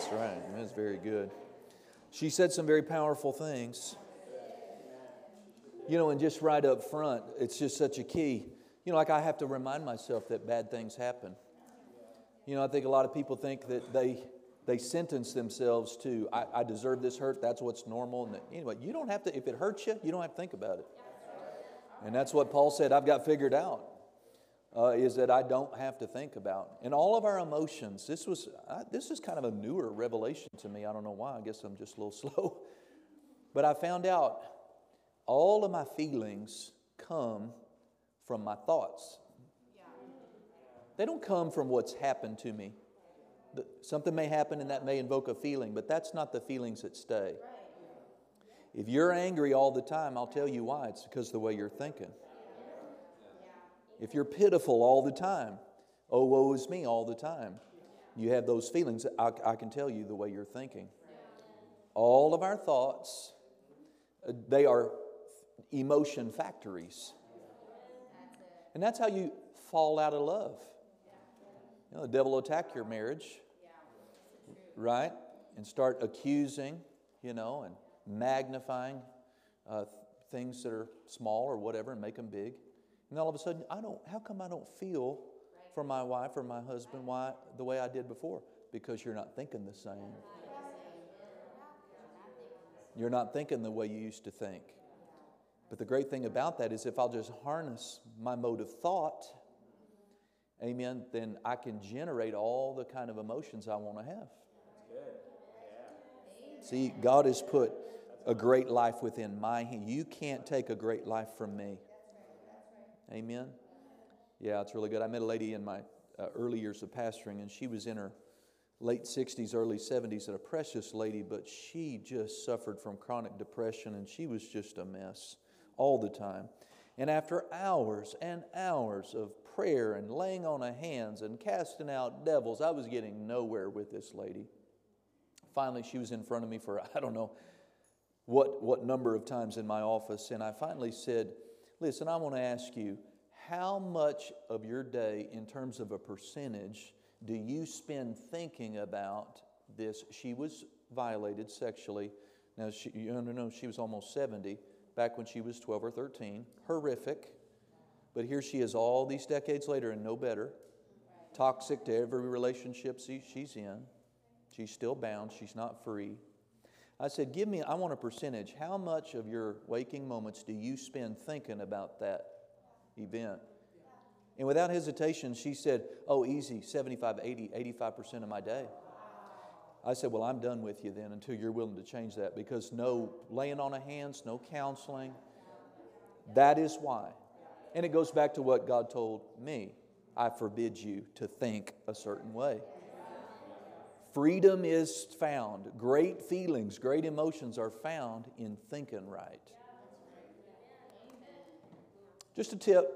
That's right. That's very good. She said some very powerful things. You know, and just right up front, it's just such a key. You know, like I have to remind myself that bad things happen. You know, I think a lot of people think that they they sentence themselves to I, I deserve this hurt. That's what's normal. And anyway, you don't have to. If it hurts you, you don't have to think about it. And that's what Paul said. I've got figured out uh, is that I don't have to think about. And all of our emotions, this was, uh, this is kind of a newer revelation to me. I don't know why. I guess I'm just a little slow. But I found out all of my feelings come from my thoughts. They don't come from what's happened to me. Something may happen and that may invoke a feeling, but that's not the feelings that stay. If you're angry all the time, I'll tell you why. It's because of the way you're thinking if you're pitiful all the time, oh, woe is me all the time, you have those feelings, I, I can tell you the way you're thinking. All of our thoughts, uh, they are emotion factories. And that's how you fall out of love. You know, the devil attack your marriage, right? And start accusing, you know, and magnifying uh, things that are small or whatever and make them big. And all of a sudden, I don't, how come I don't feel for my wife or my husband why, the way I did before? Because you're not thinking the same. You're not thinking the way you used to think. But the great thing about that is if I'll just harness my mode of thought, amen, then I can generate all the kind of emotions I want to have. See, God has put a great life within my hand. You can't take a great life from me. Amen? Yeah, it's really good. I met a lady in my uh, early years of pastoring, and she was in her late 60s, early 70s, and a precious lady, but she just suffered from chronic depression, and she was just a mess all the time. And after hours and hours of prayer and laying on of hands and casting out devils, I was getting nowhere with this lady. Finally, she was in front of me for, I don't know what, what number of times in my office, and I finally said, Listen, I want to ask you how much of your day, in terms of a percentage, do you spend thinking about this? She was violated sexually. Now, she, you know, she was almost 70 back when she was 12 or 13. Horrific. But here she is all these decades later and no better. Toxic to every relationship she's in. She's still bound, she's not free. I said, Give me, I want a percentage. How much of your waking moments do you spend thinking about that event? And without hesitation, she said, Oh, easy, 75, 80, 85% of my day. I said, Well, I'm done with you then until you're willing to change that because no laying on of hands, no counseling. That is why. And it goes back to what God told me I forbid you to think a certain way. Freedom is found. Great feelings, great emotions are found in thinking right. Just a tip,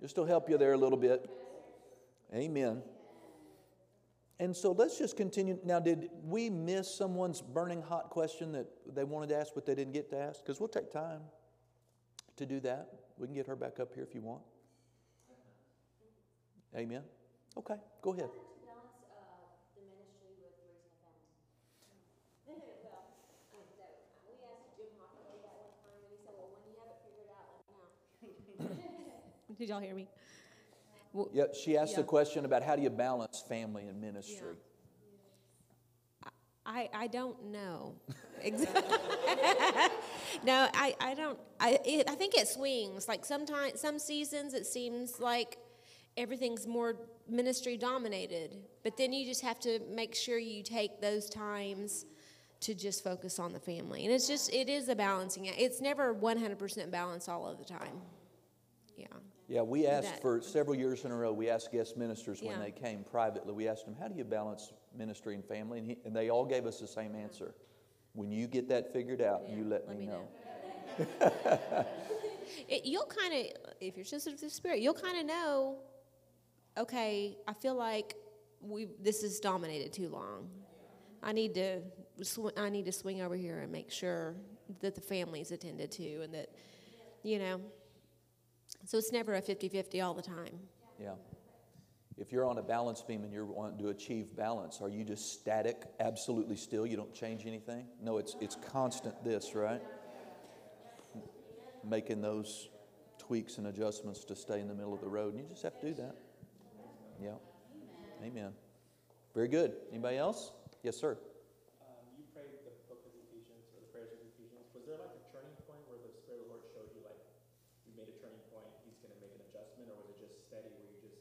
just to help you there a little bit. Amen. And so let's just continue. Now, did we miss someone's burning hot question that they wanted to ask but they didn't get to ask? Because we'll take time to do that. We can get her back up here if you want. Amen. Okay, go ahead. Did y'all hear me? Well, yeah, she asked yeah. a question about how do you balance family and ministry. Yeah. I, I don't know. no, I, I don't. I, it, I think it swings. Like sometimes, some seasons it seems like everything's more ministry dominated. But then you just have to make sure you take those times to just focus on the family. And it's just, it is a balancing act. It's never 100% balance all of the time. Yeah. Yeah, we asked that, for several years in a row, we asked guest ministers when they came privately, we asked them, How do you balance ministry and family? And, he, and they all gave us the same uh-huh. answer. When you get that figured out, yeah, you let, let me, me, know. know. it, you'll kind of, if you're sensitive to the Spirit, you'll kind of know, okay, I feel like we this is dominated too long. I need to sw- I need to swing over here and make sure that the family's attended to and that, you know. So it's never a 50 50 all the time. Yeah. If you're on a balance beam and you're wanting to achieve balance, are you just static, absolutely still? You don't change anything? No, it's, it's constant this, right? Making those tweaks and adjustments to stay in the middle of the road. And you just have to do that. Yeah. Amen. Very good. Anybody else? Yes, sir. Um, you prayed the book of Ephesians or the prayers of Ephesians. Was there like a turning point where the Spirit of the Lord showed you like you made a turning point, He's going to make an adjustment, or was it just steady where you just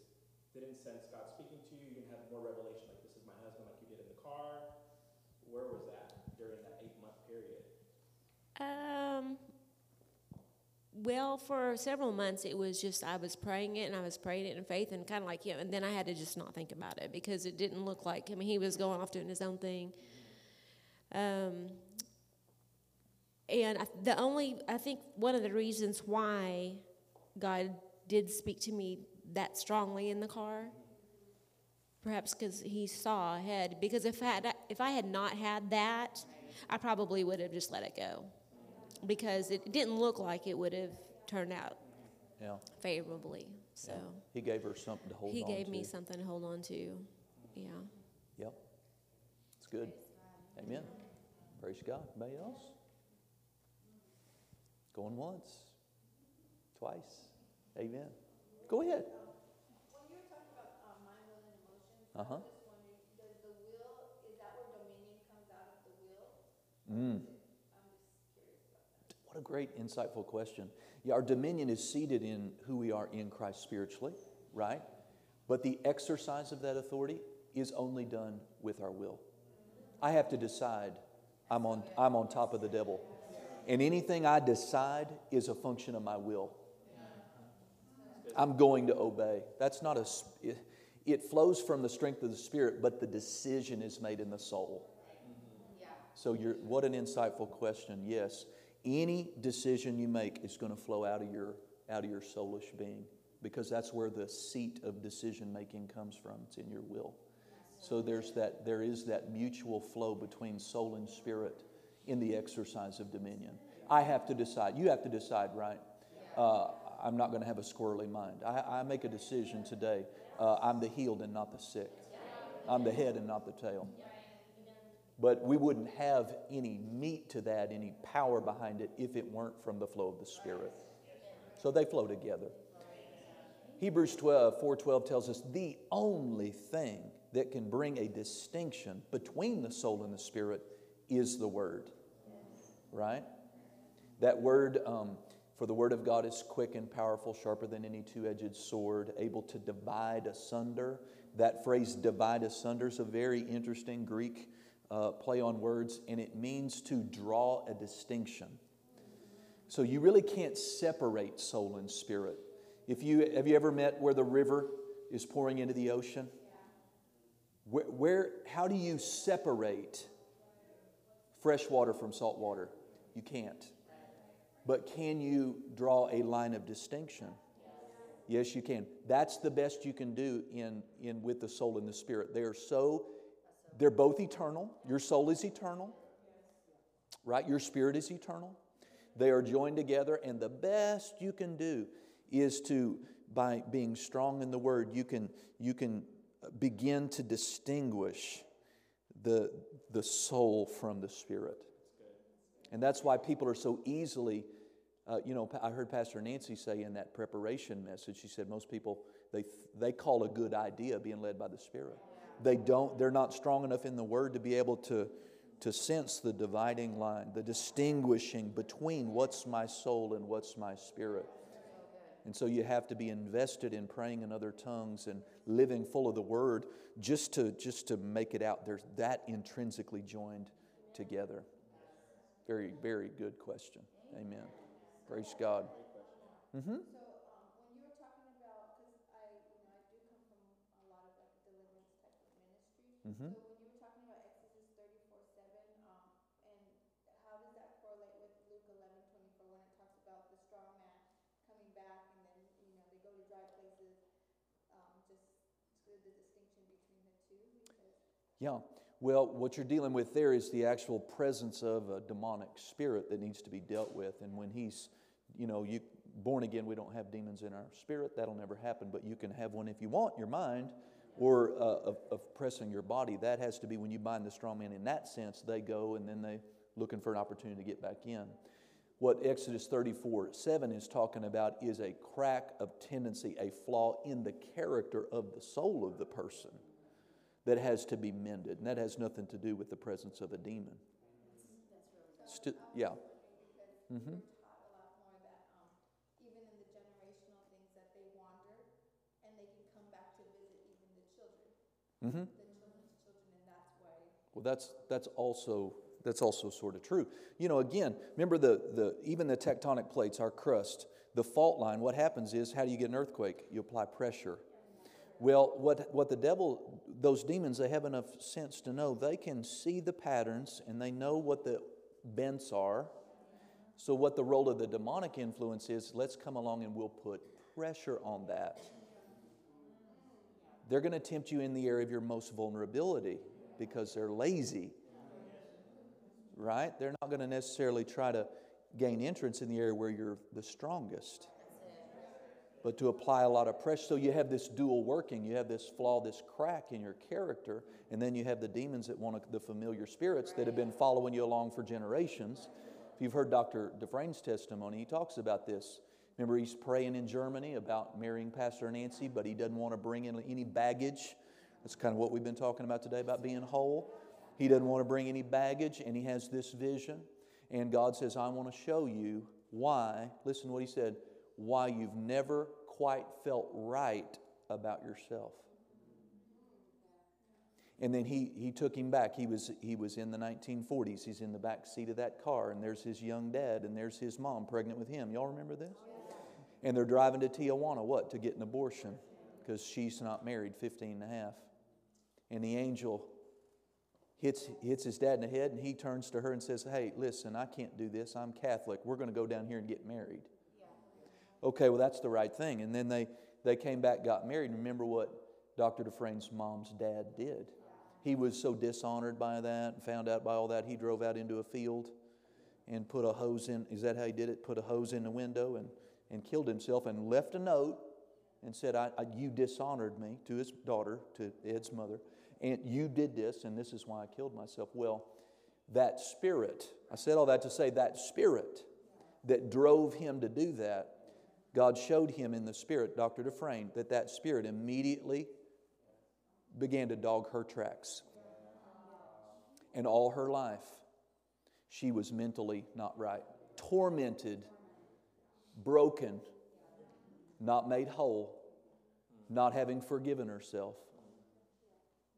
didn't sense God speaking to you? You didn't have more revelation like this is my husband, like you did in the car. Where was that during that eight month period? Um, well, for several months, it was just I was praying it and I was praying it in faith and kind of like him. And then I had to just not think about it because it didn't look like, I mean, he was going off doing his own thing. Um, and I, the only, I think one of the reasons why God did speak to me that strongly in the car, perhaps because he saw ahead. Because if I had, if I had not had that, I probably would have just let it go because it didn't look like it would have turned out Yeah. favorably. So yeah. He gave her something to hold on to he gave to. me something to hold on to. Yeah. Yep. It's good. Amen. Praise God. Anybody else? Going once, twice. Amen. Go ahead. When you were talking about uh, mind, will, and emotions, Uh huh. I'm What a great, insightful question. Yeah, our dominion is seated in who we are in Christ spiritually, right? But the exercise of that authority is only done with our will. I have to decide I'm on, I'm on top of the devil. And anything I decide is a function of my will. I'm going to obey. That's not a, it, it flows from the strength of the Spirit, but the decision is made in the soul. Mm-hmm. So, you're, what an insightful question. Yes, any decision you make is going to flow out of your out of your soulish being because that's where the seat of decision making comes from. It's in your will. So there's that there is that mutual flow between soul and spirit in the exercise of dominion. I have to decide. You have to decide, right? Uh, I'm not going to have a squirrely mind. I, I make a decision today. Uh, I'm the healed and not the sick. I'm the head and not the tail. But we wouldn't have any meat to that, any power behind it, if it weren't from the flow of the Spirit. So they flow together. Hebrews 12, 4.12 tells us the only thing that can bring a distinction between the soul and the spirit is the Word. Right? That word, um, for the Word of God is quick and powerful, sharper than any two edged sword, able to divide asunder. That phrase, divide asunder, is a very interesting Greek uh, play on words, and it means to draw a distinction. So you really can't separate soul and spirit. If you have you ever met where the river is pouring into the ocean? Where, where how do you separate fresh water from salt water? You can't. But can you draw a line of distinction? Yes, you can. That's the best you can do in, in with the soul and the spirit. They are so they're both eternal. Your soul is eternal. Right? Your spirit is eternal. They are joined together, and the best you can do is to, by being strong in the word, you can, you can begin to distinguish the, the soul from the spirit. And that's why people are so easily, uh, you know, I heard Pastor Nancy say in that preparation message, she said most people, they, they call a good idea being led by the Spirit. They don't, they're not strong enough in the Word to be able to, to sense the dividing line, the distinguishing between what's my soul and what's my spirit. And so you have to be invested in praying in other tongues and living full of the Word just to, just to make it out. There's that intrinsically joined together. Very, very good question. Amen. Praise God. Mm-hmm. So, um, when you were talking about, because I, you know, I do come from a lot of like deliverance type of ministry. Mm-hmm. So when you were talking about Exodus thirty-four seven, um, and how does that correlate with Luke eleven twenty-four when it talks about the strong man coming back and then, you know, they go to dry places? Um, just the distinction between the two because. Yeah. Well, what you're dealing with there is the actual presence of a demonic spirit that needs to be dealt with. And when he's, you know, you born again, we don't have demons in our spirit. That'll never happen. But you can have one if you want, your mind. Or uh, of, of pressing your body. That has to be when you bind the strong man. In that sense, they go and then they looking for an opportunity to get back in. What Exodus 34 7 is talking about is a crack of tendency, a flaw in the character of the soul of the person that has to be mended. And that has nothing to do with the presence of a demon. Yeah. Mm-hmm. taught a lot more that, um, even in the generational things that they wander, and they can come back to visit even the children, Mm-hmm. the children, and that's why. Well, that's, that's also that's also sort of true. You know, again, remember the, the even the tectonic plates, our crust, the fault line, what happens is how do you get an earthquake? You apply pressure. Well, what, what the devil, those demons, they have enough sense to know they can see the patterns and they know what the bents are. So, what the role of the demonic influence is, let's come along and we'll put pressure on that. They're going to tempt you in the area of your most vulnerability because they're lazy right? They're not going to necessarily try to gain entrance in the area where you're the strongest. But to apply a lot of pressure. So you have this dual working. You have this flaw, this crack in your character, and then you have the demons that want to, the familiar spirits that have been following you along for generations. If you've heard Dr. Dufresne's testimony, he talks about this. Remember, he's praying in Germany about marrying Pastor Nancy, but he doesn't want to bring in any baggage. That's kind of what we've been talking about today about being whole. He doesn't want to bring any baggage, and he has this vision. And God says, I want to show you why, listen to what he said, why you've never quite felt right about yourself. And then he, he took him back. He was, he was in the 1940s. He's in the back seat of that car, and there's his young dad, and there's his mom pregnant with him. Y'all remember this? And they're driving to Tijuana, what? To get an abortion, because she's not married, 15 and a half. And the angel hits, hits his dad in the head, and he turns to her and says, Hey, listen, I can't do this. I'm Catholic. We're going to go down here and get married. Yeah. Okay, well, that's the right thing. And then they, they came back, got married. Remember what Dr. Dufresne's mom's dad did? He was so dishonored by that and found out by all that, he drove out into a field and put a hose in. Is that how he did it? Put a hose in the window and, and killed himself and left a note and said, I, I, You dishonored me to his daughter, to Ed's mother and you did this, and this is why I killed myself. Well, that spirit, I said all that to say that spirit that drove him to do that, God showed him in the spirit, Dr. Dufresne, that that spirit immediately began to dog her tracks. And all her life, she was mentally not right, tormented, broken, not made whole, not having forgiven herself.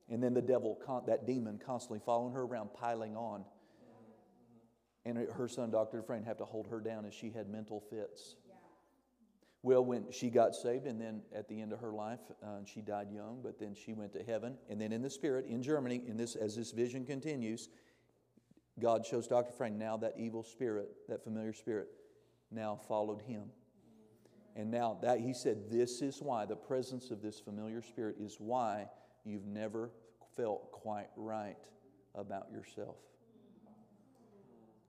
And then the devil, that demon, constantly following her around, piling on. And her son, Dr. Dufresne, had to hold her down as she had mental fits. Well, when she got saved, and then at the end of her life, uh, she died young, but then she went to heaven. And then in the spirit, in Germany, in this, as this vision continues, God shows Dr. Frank now that evil spirit, that familiar spirit, now followed him. And now that he said, This is why, the presence of this familiar spirit is why you've never felt quite right about yourself.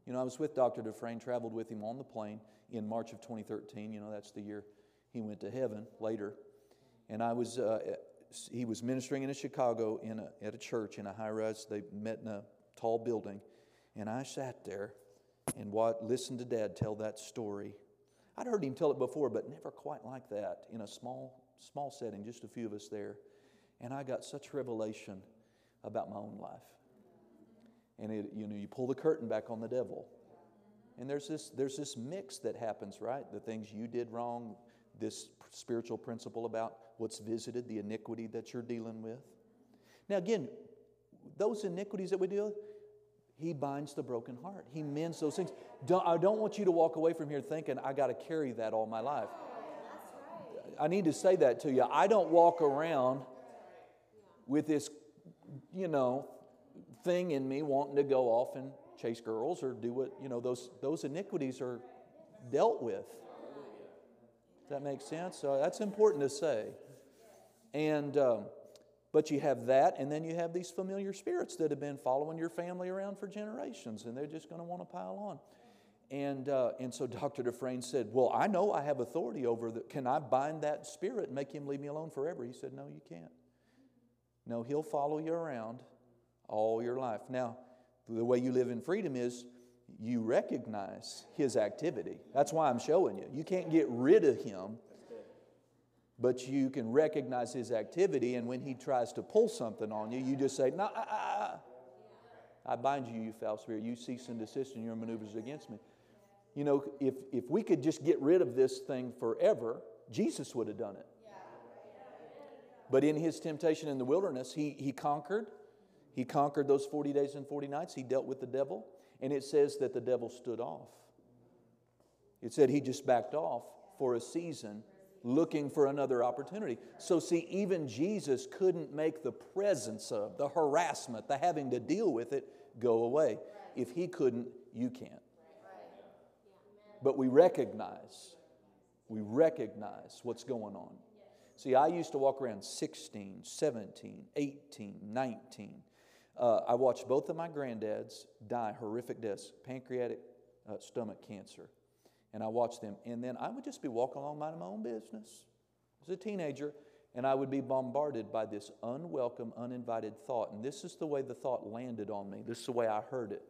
You know, I was with Dr. Dufresne, traveled with him on the plane in March of 2013. You know, that's the year he went to heaven later. And I was, uh, he was ministering in Chicago in a, at a church in a high rise. They met in a tall building. And I sat there and what, listened to Dad tell that story. I'd heard him tell it before, but never quite like that in a small, small setting, just a few of us there. And I got such revelation about my own life. And it, you know, you pull the curtain back on the devil. And there's this, there's this mix that happens, right? The things you did wrong, this spiritual principle about what's visited, the iniquity that you're dealing with. Now, again, those iniquities that we deal with, he binds the broken heart. He mends those things. Don't, I don't want you to walk away from here thinking, I got to carry that all my life. I need to say that to you. I don't walk around with this, you know, thing in me wanting to go off and chase girls or do what, you know, those, those iniquities are dealt with. Does that make sense? So that's important to say. And, um, but you have that, and then you have these familiar spirits that have been following your family around for generations, and they're just going to want to pile on. And, uh, and so Dr. Dufresne said, Well, I know I have authority over that. Can I bind that spirit and make him leave me alone forever? He said, No, you can't. No, he'll follow you around all your life. Now, the way you live in freedom is you recognize his activity. That's why I'm showing you. You can't get rid of him, but you can recognize his activity. And when he tries to pull something on you, you just say, "No, nah, I bind you, you foul spirit. You cease and desist in your maneuvers against me." You know, if if we could just get rid of this thing forever, Jesus would have done it. But in his temptation in the wilderness, he, he conquered. He conquered those 40 days and 40 nights. He dealt with the devil. And it says that the devil stood off. It said he just backed off for a season, looking for another opportunity. So, see, even Jesus couldn't make the presence of, the harassment, the having to deal with it go away. If he couldn't, you can't. But we recognize, we recognize what's going on. See, I used to walk around 16, 17, 18, 19. Uh, I watched both of my granddads die horrific deaths, pancreatic uh, stomach cancer. And I watched them. And then I would just be walking along minding my own business as a teenager, and I would be bombarded by this unwelcome, uninvited thought. And this is the way the thought landed on me. This is the way I heard it.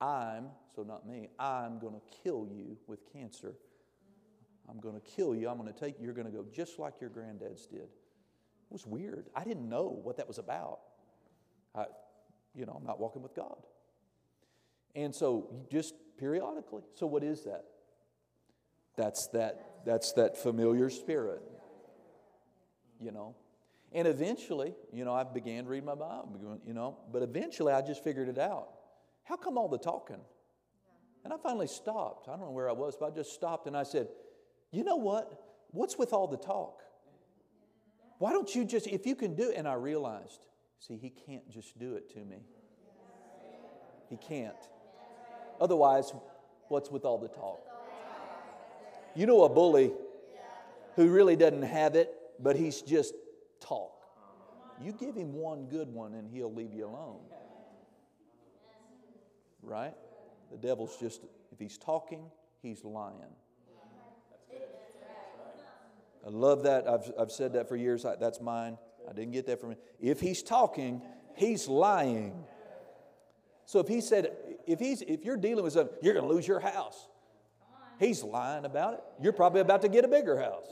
I'm, so not me, I'm going to kill you with cancer I'm going to kill you. I'm going to take you. You're going to go just like your granddads did. It was weird. I didn't know what that was about. I, you know, I'm not walking with God. And so just periodically. So what is that? That's that that's that familiar spirit. You know. And eventually, you know, I began reading my Bible, you know, but eventually I just figured it out. How come all the talking? And I finally stopped. I don't know where I was, but I just stopped and I said, you know what? What's with all the talk? Why don't you just, if you can do it? And I realized, see, he can't just do it to me. He can't. Otherwise, what's with all the talk? You know a bully who really doesn't have it, but he's just talk. You give him one good one and he'll leave you alone. Right? The devil's just, if he's talking, he's lying. I love that. I've, I've said that for years. I, that's mine. I didn't get that from him. If he's talking, he's lying. So if he said, if he's if you're dealing with something, you're going to lose your house. He's lying about it. You're probably about to get a bigger house.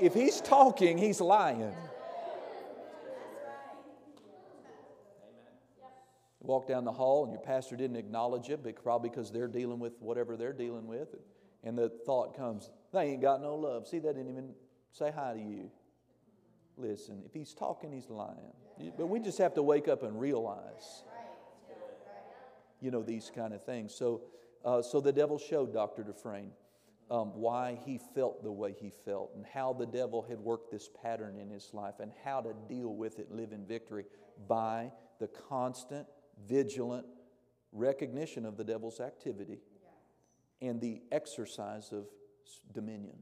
If he's talking, he's lying. walk down the hall and your pastor didn't acknowledge it, but probably because they're dealing with whatever they're dealing with. And the thought comes, they ain't got no love. See, they didn't even say hi to you. Listen, if he's talking, he's lying. But we just have to wake up and realize, you know, these kind of things. So, uh, so the devil showed Dr. Dufresne um, why he felt the way he felt and how the devil had worked this pattern in his life and how to deal with it, live in victory by the constant, vigilant recognition of the devil's activity and the exercise of dominion.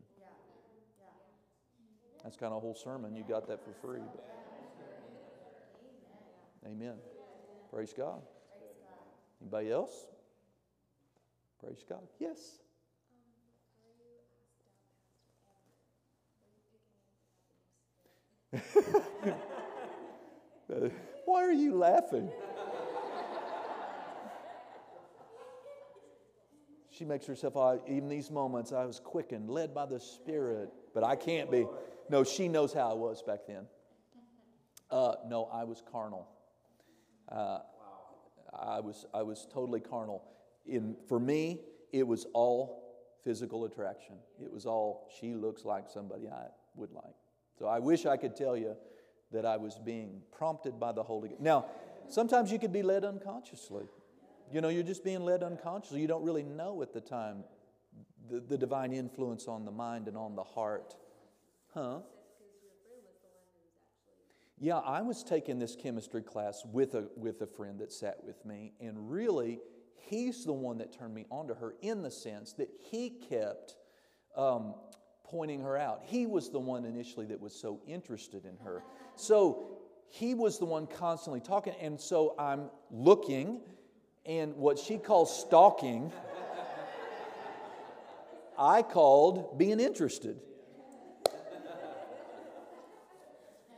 That's kind of a whole sermon. You got that for free. But. Amen. Praise God. Anybody else? Praise God. Yes. Why are you laughing? She makes herself, oh, even these moments, I was quickened, led by the Spirit, but I can't be. No, she knows how I was back then. Uh, no, I was carnal. Uh, I was, I was totally carnal. In, for me, it was all physical attraction. It was all, she looks like somebody I would like. So I wish I could tell you that I was being prompted by the Holy Ghost. Now, sometimes you could be led unconsciously. You know, you're just being led unconsciously. You don't really know at the time the, the divine influence on the mind and on the heart. Huh? Yeah, I was taking this chemistry class with a, with a friend that sat with me, and really, he's the one that turned me onto her in the sense that he kept um, pointing her out. He was the one initially that was so interested in her. So he was the one constantly talking, and so I'm looking and what she calls stalking, I called being interested.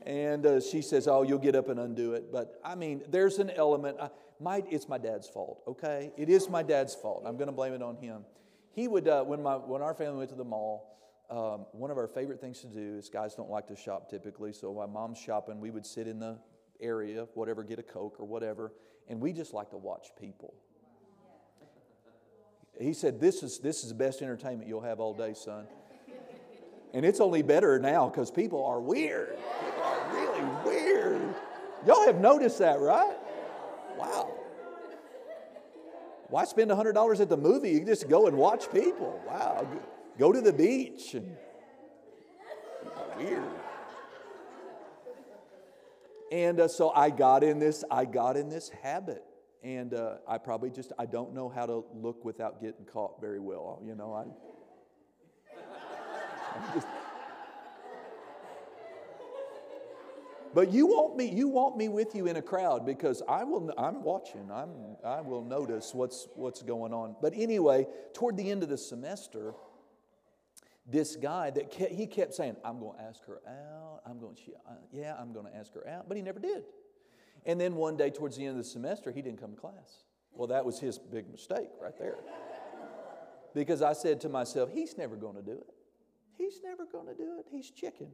And uh, she says, Oh, you'll get up and undo it. But I mean, there's an element. Uh, my, it's my dad's fault, okay? It is my dad's fault. I'm going to blame it on him. He would, uh, when, my, when our family went to the mall, um, one of our favorite things to do is guys don't like to shop typically. So while mom's shopping, we would sit in the area, whatever, get a Coke or whatever, and we just like to watch people. He said, This is, this is the best entertainment you'll have all day, son. And it's only better now because people are weird. People are really weird. Y'all have noticed that, right? Wow. Why spend $100 at the movie? You just go and watch people. Wow. Go to the beach. And, weird. And uh, so I got in this, I got in this habit. And uh, I probably just, I don't know how to look without getting caught very well. You know, I, just, but you want me, you want me with you in a crowd because I will, I'm watching. I'm, I will notice what's, what's going on. But anyway, toward the end of the semester, this guy that kept, he kept saying, I'm going to ask her out. I'm going uh, yeah, I'm going to ask her out. But he never did. And then one day towards the end of the semester, he didn't come to class. Well, that was his big mistake right there. Because I said to myself, he's never going to do it. He's never going to do it. He's chicken.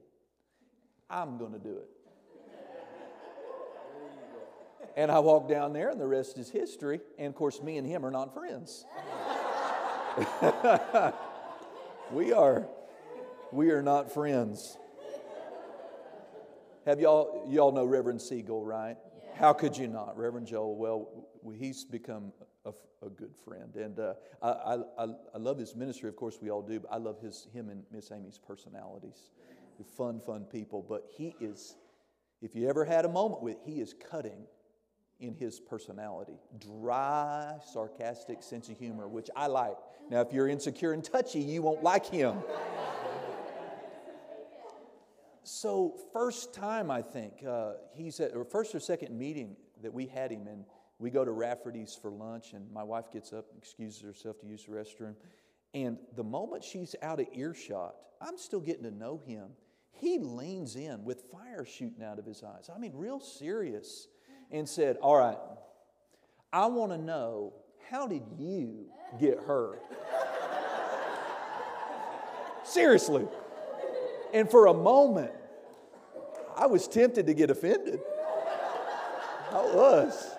I'm going to do it. And I walked down there, and the rest is history. And of course, me and him are not friends. we are, we are not friends. Have y'all, y'all know Reverend Siegel, right? How could you not? Reverend Joel, well, he's become a, a good friend. And uh, I, I, I love his ministry, of course, we all do, but I love his, him and Miss Amy's personalities. They're fun, fun people. But he is, if you ever had a moment with, he is cutting in his personality. Dry, sarcastic sense of humor, which I like. Now, if you're insecure and touchy, you won't like him. so first time I think uh, he's at or first or second meeting that we had him and we go to Rafferty's for lunch and my wife gets up excuses herself to use the restroom and the moment she's out of earshot I'm still getting to know him he leans in with fire shooting out of his eyes I mean real serious and said all right I want to know how did you get hurt seriously and for a moment, I was tempted to get offended. I was.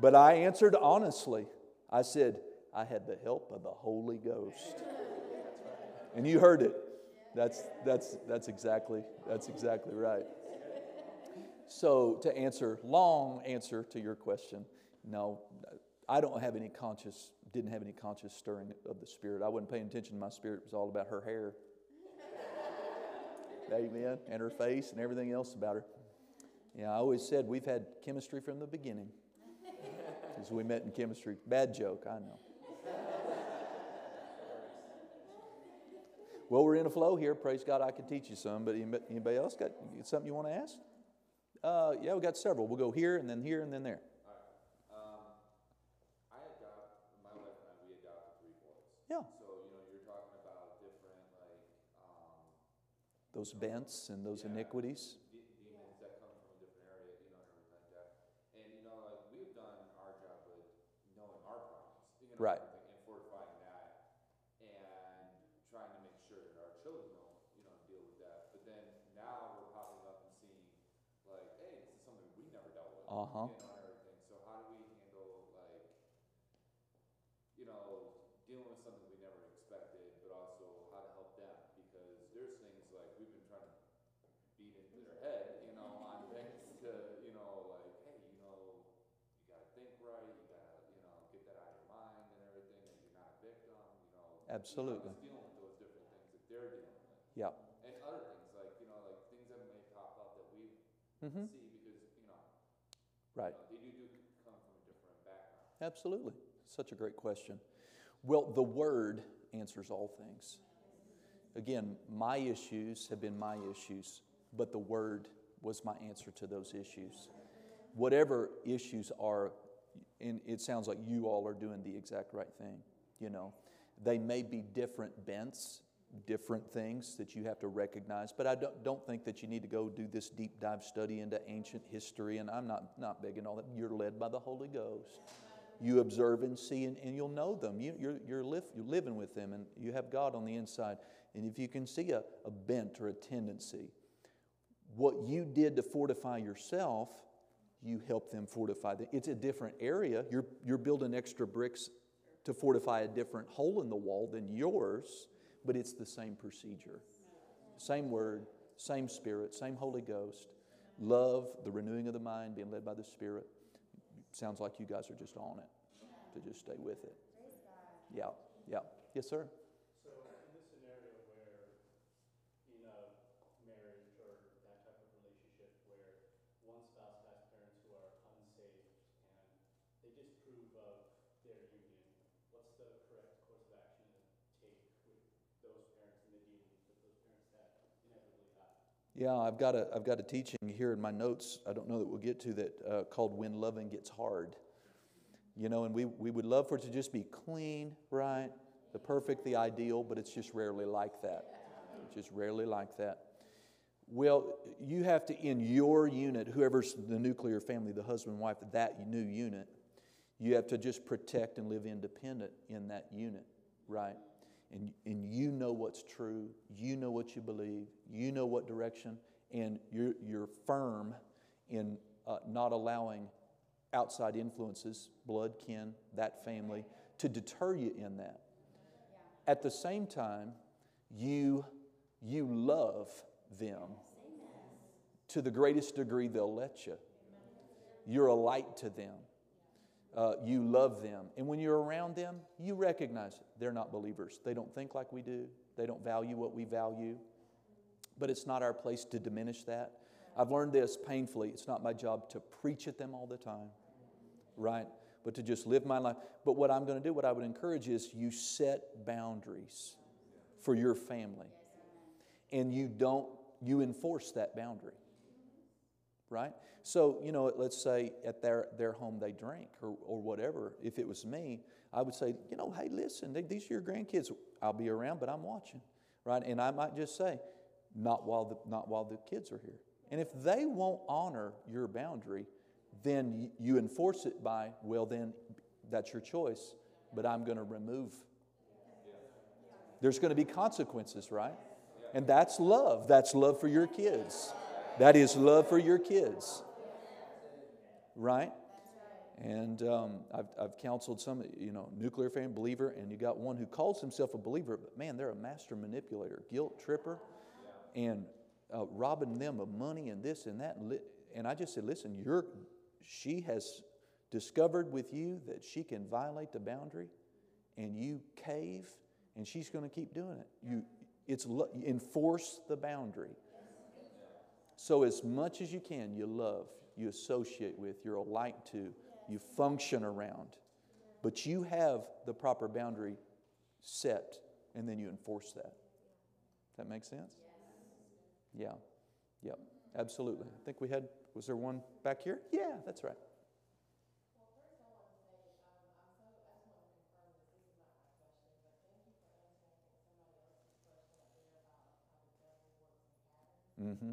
But I answered honestly. I said, I had the help of the Holy Ghost. And you heard it. That's, that's, that's, exactly, that's exactly right. So, to answer, long answer to your question, no, I don't have any conscious, didn't have any conscious stirring of the Spirit. I wasn't paying attention to my spirit, it was all about her hair. Amen. And her face and everything else about her. Yeah, I always said we've had chemistry from the beginning. Because we met in chemistry. Bad joke, I know. well, we're in a flow here. Praise God, I can teach you some. But anybody else got something you want to ask? Uh, yeah, we got several. We'll go here and then here and then there. Um, Yeah. those bents and those iniquities. Demons that come from a different area, you know, and everything like that. And, you know, like, we've done our job with knowing our problems, you know, right. and fortifying that and trying to make sure that our children don't, you know, deal with that. But then now we're popping up and seeing, like, hey, this is something we never dealt with. Uh huh. And everything. So, how do we handle, like, you know, dealing with something we never expected, but also how to help them? Because there's things like we've been trying to beat into their head, you know, on things to, you know, like, hey, you know, you gotta think right, you gotta, you know, get that out of your mind and everything, that you're not a victim, you know. Absolutely. You know, dealing with those different things that they're dealing with. Yeah. And other things like, you know, like things that may pop up that we Mm-hmm. see because, you know, Right. you they do, do come from a different background. Absolutely. Such a great question. Well, the Word answers all things. Again, my issues have been my issues, but the Word was my answer to those issues. Whatever issues are, and it sounds like you all are doing the exact right thing, you know. They may be different bents, different things that you have to recognize. But I don't, don't think that you need to go do this deep dive study into ancient history, and I'm not, not big in all that. You're led by the Holy Ghost. You observe and see, and, and you'll know them. You, you're, you're, you're living with them, and you have God on the inside. And if you can see a, a bent or a tendency, what you did to fortify yourself, you help them fortify them. It's a different area. You're, you're building extra bricks to fortify a different hole in the wall than yours, but it's the same procedure. Same word, same spirit, same Holy Ghost. Love, the renewing of the mind, being led by the Spirit. Sounds like you guys are just on it to just stay with it. Yeah, yeah. Yes, sir. So in this scenario where in a marriage or that type of relationship where one spouse has parents who are unsaved and they disapprove of their union, what's the correct course of action to take with those parents and the dealings with those parents that inevitably happen? Yeah, I've got a, I've got a teaching here in my notes. I don't know that we'll get to that uh, called "When Loving Gets Hard." You know, and we, we would love for it to just be clean, right? The perfect, the ideal, but it's just rarely like that. It's just rarely like that. Well, you have to, in your unit, whoever's the nuclear family, the husband and wife, that new unit, you have to just protect and live independent in that unit, right? And, and you know what's true, you know what you believe, you know what direction, and you're, you're firm in uh, not allowing outside influences, blood, kin, that family, to deter you in that. At the same time, you, you love them to the greatest degree they'll let you. You're a light to them. Uh, you love them. And when you're around them, you recognize they're not believers. They don't think like we do, they don't value what we value. But it's not our place to diminish that. I've learned this painfully. It's not my job to preach at them all the time, right? But to just live my life. But what I'm going to do, what I would encourage is you set boundaries for your family. And you don't, you enforce that boundary, right? So, you know, let's say at their, their home they drink or, or whatever. If it was me, I would say, you know, hey, listen, they, these are your grandkids. I'll be around, but I'm watching, right? And I might just say, not while the, not while the kids are here. And if they won't honor your boundary, then you enforce it by, well, then that's your choice, but I'm going to remove. There's going to be consequences, right? And that's love. That's love for your kids. That is love for your kids, right? And um, I've, I've counseled some, you know, nuclear family believer, and you got one who calls himself a believer, but man, they're a master manipulator, guilt tripper, and uh, robbing them of money and this and that. And, I just said, listen, you're, she has discovered with you that she can violate the boundary, and you cave, and she's going to keep doing it. You, it's enforce the boundary. So as much as you can, you love, you associate with, you're a light to, you function around, but you have the proper boundary set, and then you enforce that. That makes sense? Yeah. Yep. Absolutely. I think we had. Was there one back here? Yeah, that's right. Mm-hmm.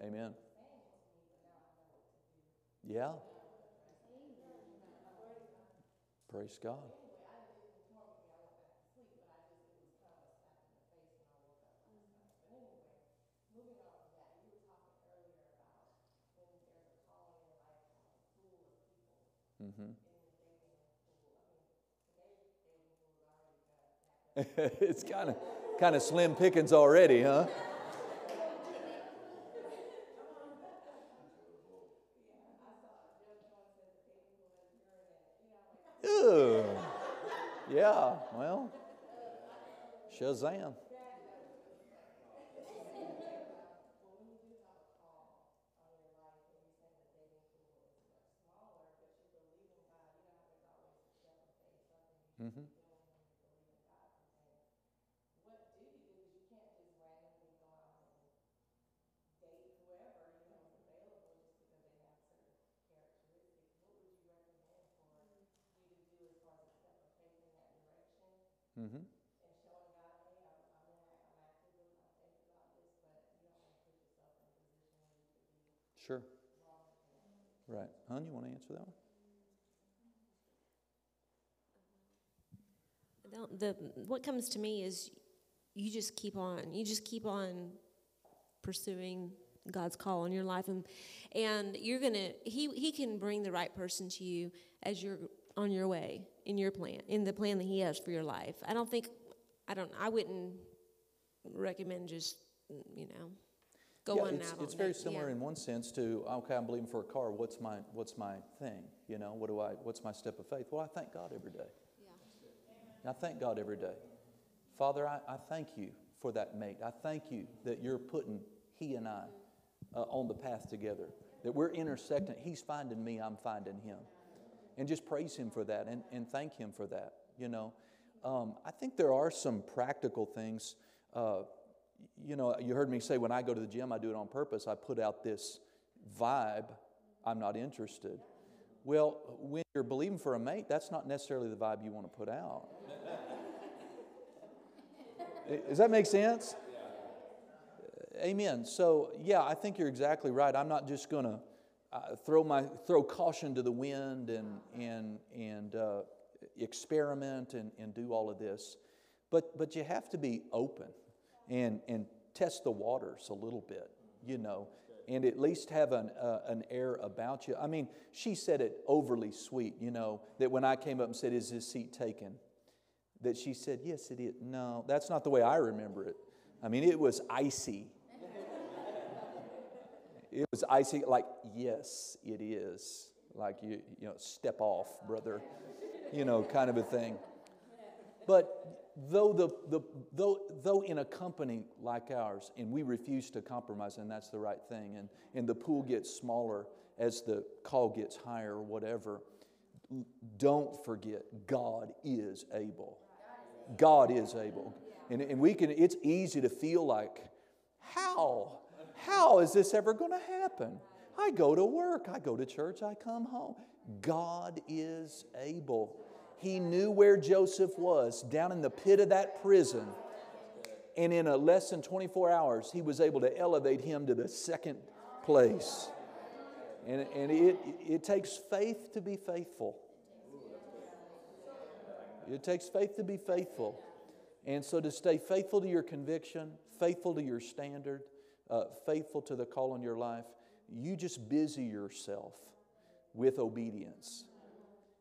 Amen. Yeah. Praise God. Mm-hmm. it's kind of kind of slim pickings already, huh? Shazam. Mm-hmm. Sure. Right. Hun, you want to answer that one? The, what comes to me is you just keep on. You just keep on pursuing God's call on your life, and and you're gonna. He he can bring the right person to you as you're on your way in your plan, in the plan that He has for your life. I don't think, I don't. I wouldn't recommend just you know Yeah, going it's, it's on very date- similar yeah. in one sense to okay, I'm believing for a car. What's my what's my thing? You know, what do I? What's my step of faith? Well, I thank God every day. I thank God every day. Father, I, I thank you for that mate. I thank you that you're putting he and I uh, on the path together. That we're intersecting. He's finding me. I'm finding him. And just praise him for that and, and thank him for that. You know, um, I think there are some practical things. Uh, you know, you heard me say when I go to the gym, I do it on purpose. I put out this vibe I'm not interested. Well, when you're believing for a mate, that's not necessarily the vibe you want to put out. Does that make sense? Amen. So, yeah, I think you're exactly right. I'm not just going to uh, throw my throw caution to the wind and and and uh, experiment and, and do all of this, but but you have to be open and and test the waters a little bit, you know, and at least have an uh, an air about you. I mean, she said it overly sweet, you know, that when I came up and said, "Is this seat taken?" that she said, Yes, it is. No, that's not the way I remember it. I mean, it was icy. it was icy, like, Yes, it is. Like, you, you know, step off, brother, you know, kind of a thing. But though, the, the, though, though in a company like ours, and we refuse to compromise, and that's the right thing, and, and the pool gets smaller as the call gets higher or whatever, don't forget God is able. God is able. And, and we can, it's easy to feel like, how? How is this ever going to happen? I go to work, I go to church, I come home. God is able. He knew where Joseph was, down in the pit of that prison. And in a less than 24 hours, he was able to elevate him to the second place. And, and it, it takes faith to be faithful. It takes faith to be faithful. And so to stay faithful to your conviction, faithful to your standard, uh, faithful to the call on your life, you just busy yourself with obedience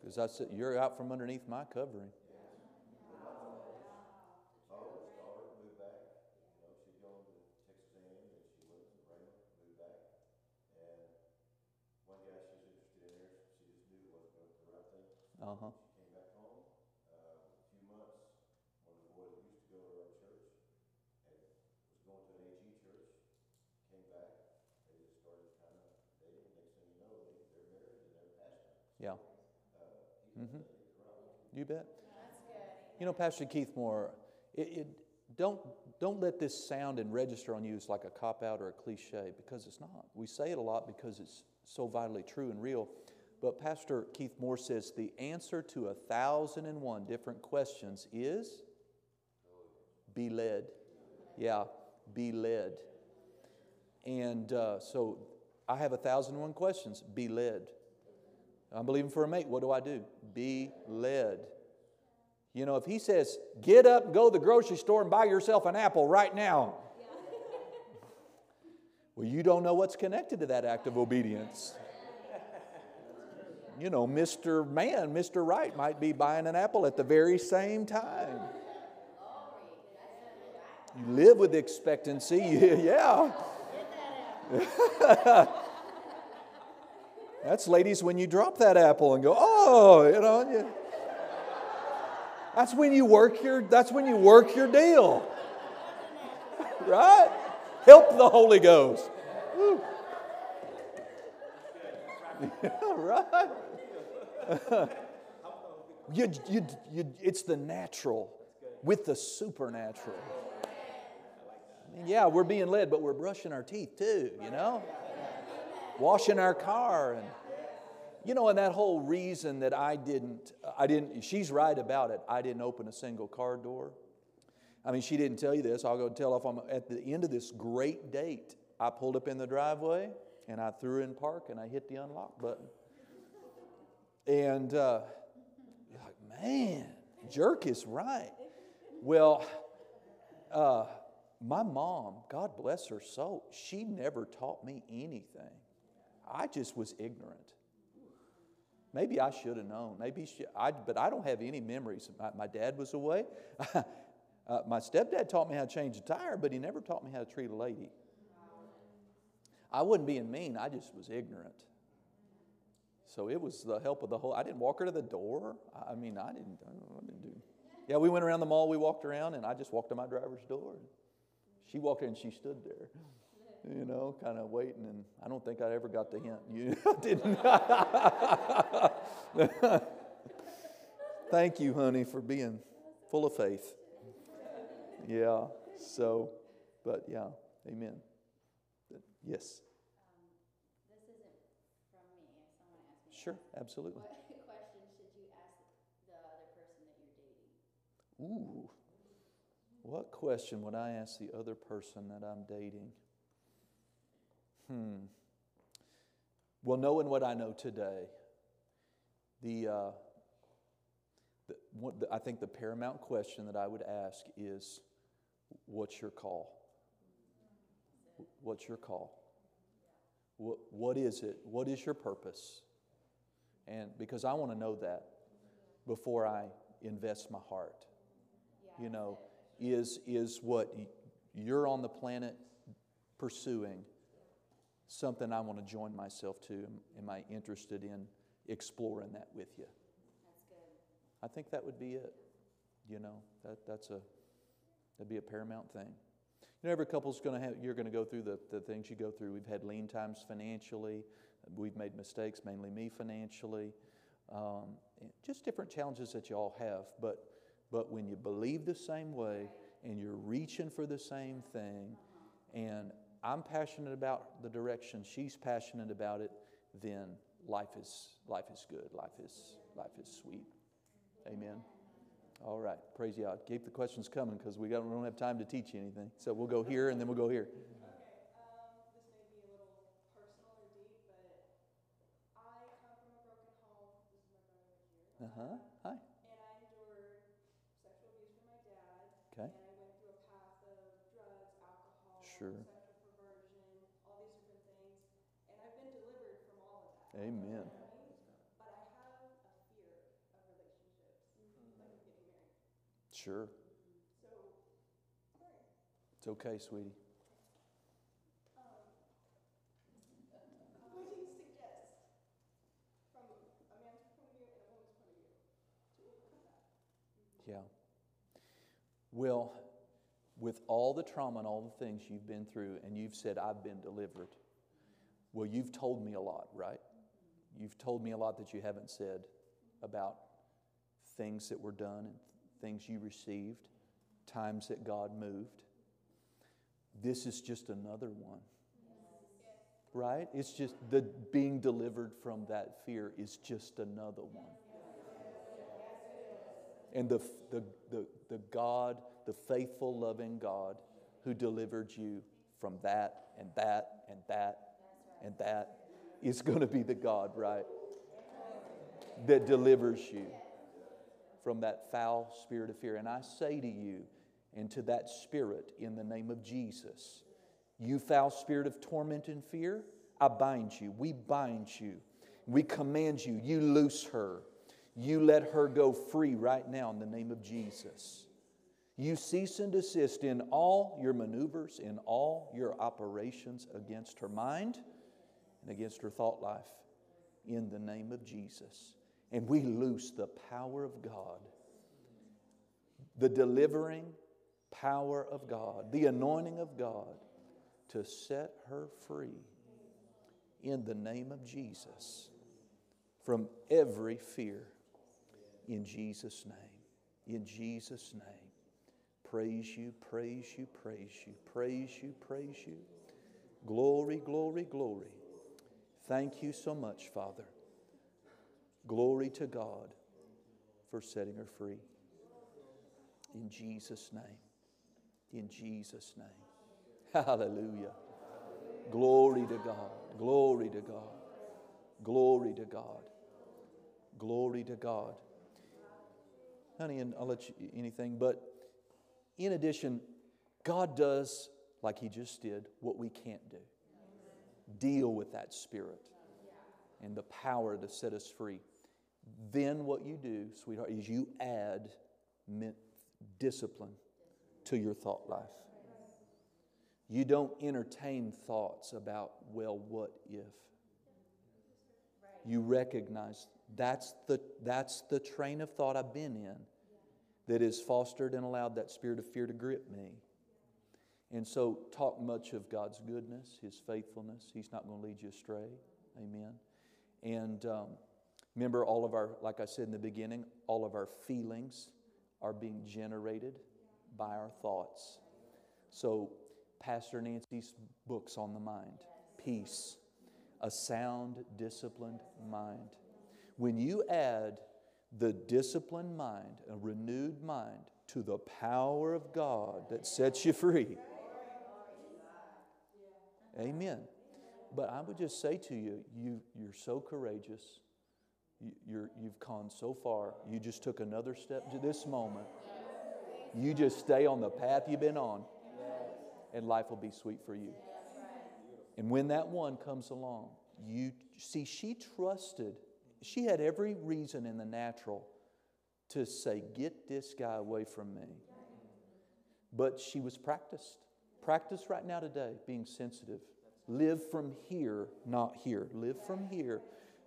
Because I said, You're out from underneath my covering. Uh-huh. She came back home uh, a few months. One of the boys used to go to our church and was going to an AG church, came back, they just started kind of dating. Next thing you know, they, they're married and they're pastor. So yeah. You bet. You know, Pastor Keith Moore, it, it, don't, don't let this sound and register on you as like a cop out or a cliche because it's not. We say it a lot because it's so vitally true and real. But Pastor Keith Moore says the answer to a thousand and one different questions is be led. Yeah, be led. And uh, so I have a thousand and one questions. Be led. I'm believing for a mate. What do I do? Be led. You know, if he says, get up go to the grocery store and buy yourself an apple right now. well, you don't know what's connected to that act of obedience. You know, Mr. Man, Mr. Right might be buying an apple at the very same time. You live with expectancy, yeah. That's ladies when you drop that apple and go, oh, you know. You, that's when you work your. That's when you work your deal, right? Help the Holy Ghost. Right. you, you, you, it's the natural with the supernatural. I mean, yeah, we're being led, but we're brushing our teeth too, you know? Washing our car and you know, and that whole reason that I didn't, I didn't, she's right about it. I didn't open a single car door. I mean, she didn't tell you this. I'll go tell if I'm at the end of this great date. I pulled up in the driveway and I threw in park and I hit the unlock button. And uh, you're like, man, jerk is right. Well, uh, my mom, God bless her soul, she never taught me anything. I just was ignorant. Maybe I should have known. Maybe she, I, but I don't have any memories. My, my dad was away. uh, my stepdad taught me how to change a tire, but he never taught me how to treat a lady. I wasn't being mean. I just was ignorant. So it was the help of the whole. I didn't walk her to the door. I mean, I didn't. I didn't do. Yeah, we went around the mall. We walked around, and I just walked to my driver's door. She walked in, and she stood there you know, kind of waiting, and I don't think I ever got the hint. You didn't. Thank you, honey, for being full of faith. Yeah, so, but yeah, amen. Yes. Um, this isn't from me, someone asked me. Sure, absolutely. What question should you ask the other person that you're dating? Ooh. What question would I ask the other person that I'm dating? Hmm. Well, knowing what I know today, the, uh, the, the, I think the paramount question that I would ask is, "What's your call? What's your call? What, what is it? What is your purpose?" And because I want to know that before I invest my heart, you know, is is what you're on the planet pursuing something I want to join myself to? Am I interested in exploring that with you? That's good. I think that would be it. You know, that, that's a, that'd be a paramount thing. You know, every couple's going to have, you're going to go through the, the things you go through. We've had lean times financially. We've made mistakes, mainly me financially. Um, just different challenges that you all have. But, but when you believe the same way and you're reaching for the same thing and I'm passionate about the direction, she's passionate about it, then life is, life is good. Life is, life is sweet. Amen. All right. Praise God. Keep the questions coming because we, we don't have time to teach you anything. So we'll go here and then we'll go here. Uh huh. Hi. And I endured sexual abuse from my dad. Okay. And I went through a path of drugs, alcohol, Sure. sexual perversion, all these different things. And I've been delivered from all of that. Amen. But I have a fear of relationships, like getting married. Sure. So, sorry. It's okay, sweetie. What do you suggest from a man's point of view and a woman's point of view? Yeah. Well, with all the trauma and all the things you've been through, and you've said, I've been delivered, well, you've told me a lot, right? You've told me a lot that you haven't said about things that were done and things you received, times that God moved. This is just another one. Right? It's just the being delivered from that fear is just another one. And the, the, the, the God, the faithful, loving God who delivered you from that and that and that and that is going to be the God, right? That delivers you from that foul spirit of fear. And I say to you and to that spirit in the name of Jesus, you foul spirit of torment and fear, I bind you. We bind you. We command you. You loose her. You let her go free right now in the name of Jesus. You cease and desist in all your maneuvers, in all your operations against her mind and against her thought life in the name of Jesus. And we loose the power of God, the delivering power of God, the anointing of God to set her free in the name of Jesus from every fear. In Jesus' name. In Jesus' name. Praise you, praise you, praise you, praise you, praise you. Glory, glory, glory. Thank you so much, Father. Glory to God for setting her free. In Jesus' name. In Jesus' name. Hallelujah. Glory to God. Glory to God. Glory to God. Glory to God. Honey, and I'll let you anything, but in addition, God does, like He just did, what we can't do deal with that spirit and the power to set us free. Then, what you do, sweetheart, is you add discipline to your thought life. You don't entertain thoughts about, well, what if? You recognize that's the, that's the train of thought I've been in that has fostered and allowed that spirit of fear to grip me. And so, talk much of God's goodness, His faithfulness. He's not going to lead you astray. Amen. And um, remember, all of our, like I said in the beginning, all of our feelings are being generated by our thoughts. So, Pastor Nancy's books on the mind peace, a sound, disciplined mind. When you add the disciplined mind, a renewed mind, to the power of God that sets you free. Amen. But I would just say to you, you you're so courageous. You, you've gone so far. You just took another step to this moment. You just stay on the path you've been on, and life will be sweet for you. And when that one comes along, you see, she trusted she had every reason in the natural to say, Get this guy away from me. But she was practiced. Practice right now today, being sensitive. Live from here, not here. Live from here,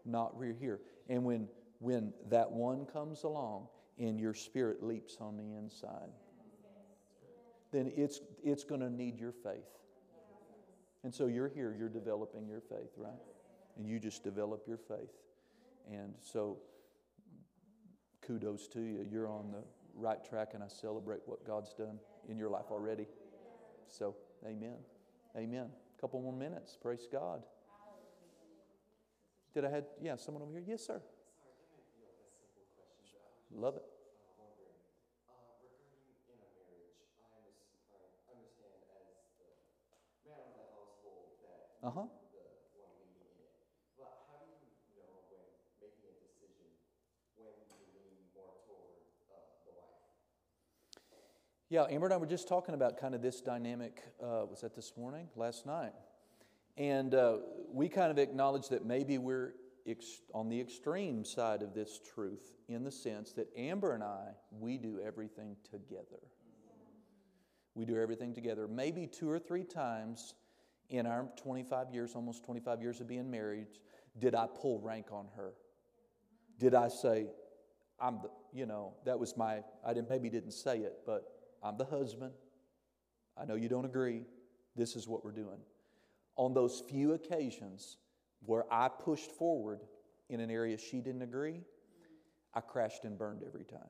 not rear here. And when, when that one comes along and your spirit leaps on the inside, then it's, it's going to need your faith. And so you're here, you're developing your faith, right? And you just develop your faith. And so, kudos to you. You're on the right track, and I celebrate what God's done in your life already. So, amen. Amen. A couple more minutes. Praise God. Did I have, yeah, someone over here? Yes, sir. Love it. Uh huh. Yeah, Amber and I were just talking about kind of this dynamic. Uh, was that this morning? Last night. And uh, we kind of acknowledge that maybe we're ex- on the extreme side of this truth in the sense that Amber and I, we do everything together. We do everything together. Maybe two or three times in our 25 years, almost 25 years of being married, did I pull rank on her? Did I say, I'm the, you know, that was my, I didn't, maybe didn't say it, but I'm the husband. I know you don't agree. This is what we're doing. On those few occasions where I pushed forward in an area she didn't agree, I crashed and burned every time.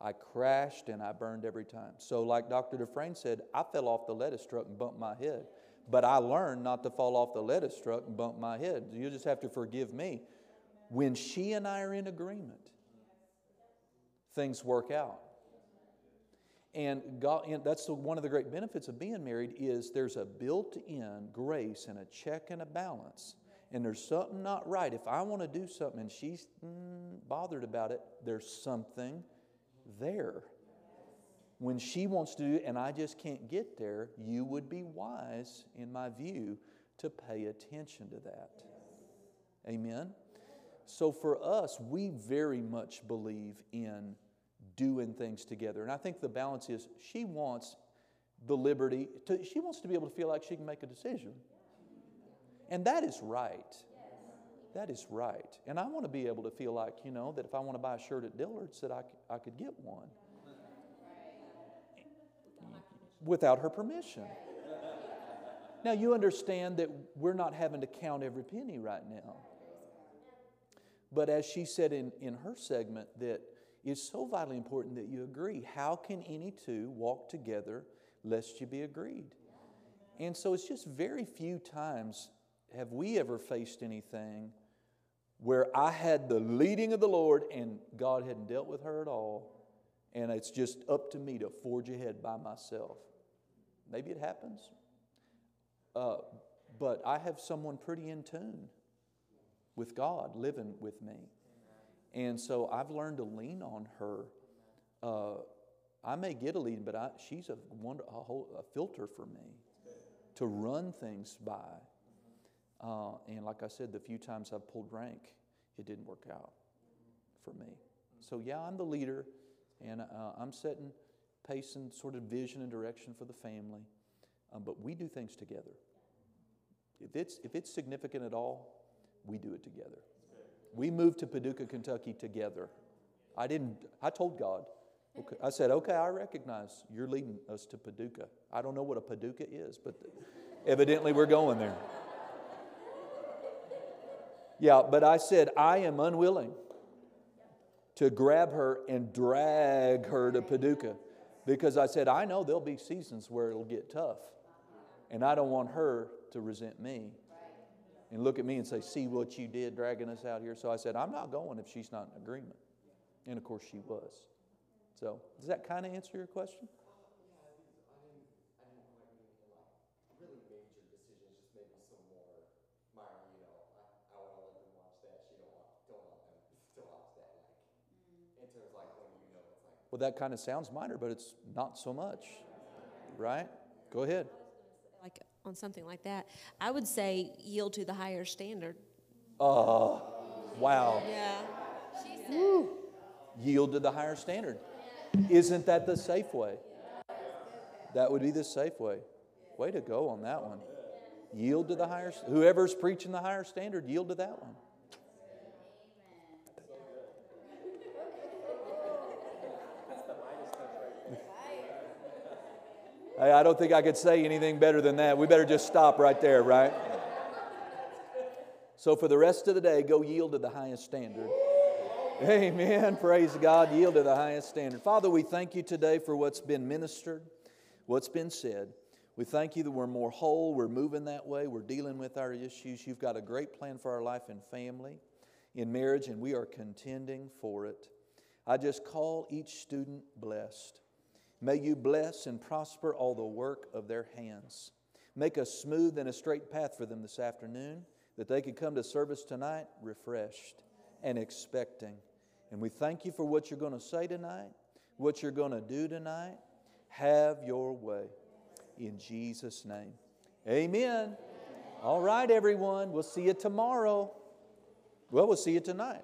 I crashed and I burned every time. So, like Dr. Dufresne said, I fell off the lettuce truck and bumped my head. But I learned not to fall off the lettuce truck and bump my head. You just have to forgive me. When she and I are in agreement, things work out. And God, and that's the, one of the great benefits of being married is there's a built-in grace and a check and a balance. And there's something not right. If I want to do something and she's mm, bothered about it, there's something there. When she wants to do it and I just can't get there, you would be wise, in my view, to pay attention to that. Amen? So for us, we very much believe in doing things together. And I think the balance is she wants the liberty, to, she wants to be able to feel like she can make a decision. And that is right. That is right. And I want to be able to feel like, you know, that if I want to buy a shirt at Dillard's, that I, I could get one without her permission. Now, you understand that we're not having to count every penny right now. But as she said in, in her segment, that it's so vitally important that you agree. How can any two walk together lest you be agreed? And so it's just very few times have we ever faced anything where I had the leading of the Lord and God hadn't dealt with her at all, and it's just up to me to forge ahead by myself. Maybe it happens. Uh, but I have someone pretty in tune with God living with me. And so I've learned to lean on her. Uh, I may get a lead, but I, she's a, a, whole, a filter for me to run things by. Uh, and like I said, the few times I've pulled rank, it didn't work out for me. So, yeah, I'm the leader, and uh, I'm setting pace and sort of vision and direction for the family. Um, but we do things together. If it's, if it's significant at all, we do it together. We moved to Paducah, Kentucky together. I didn't, I told God, okay, I said, okay, I recognize you're leading us to Paducah. I don't know what a Paducah is, but evidently we're going there. Yeah, but I said, I am unwilling to grab her and drag her to Paducah because I said, I know there'll be seasons where it'll get tough. And I don't want her to resent me and look at me and say, See what you did dragging us out here. So I said, I'm not going if she's not in agreement. And of course, she was. So, does that kind of answer your question? Well, that kind of sounds minor, but it's not so much, right? Go ahead. Like on something like that, I would say yield to the higher standard. Oh, wow. Yeah. Yield to the higher standard. Isn't that the safe way? That would be the safe way. Way to go on that one. Yield to the higher, whoever's preaching the higher standard, yield to that one. I don't think I could say anything better than that. We better just stop right there, right? So, for the rest of the day, go yield to the highest standard. Amen. Praise God. Yield to the highest standard. Father, we thank you today for what's been ministered, what's been said. We thank you that we're more whole, we're moving that way, we're dealing with our issues. You've got a great plan for our life and family, in marriage, and we are contending for it. I just call each student blessed. May you bless and prosper all the work of their hands. Make a smooth and a straight path for them this afternoon that they could come to service tonight refreshed and expecting. And we thank you for what you're going to say tonight, what you're going to do tonight. Have your way. In Jesus' name. Amen. All right, everyone. We'll see you tomorrow. Well, we'll see you tonight.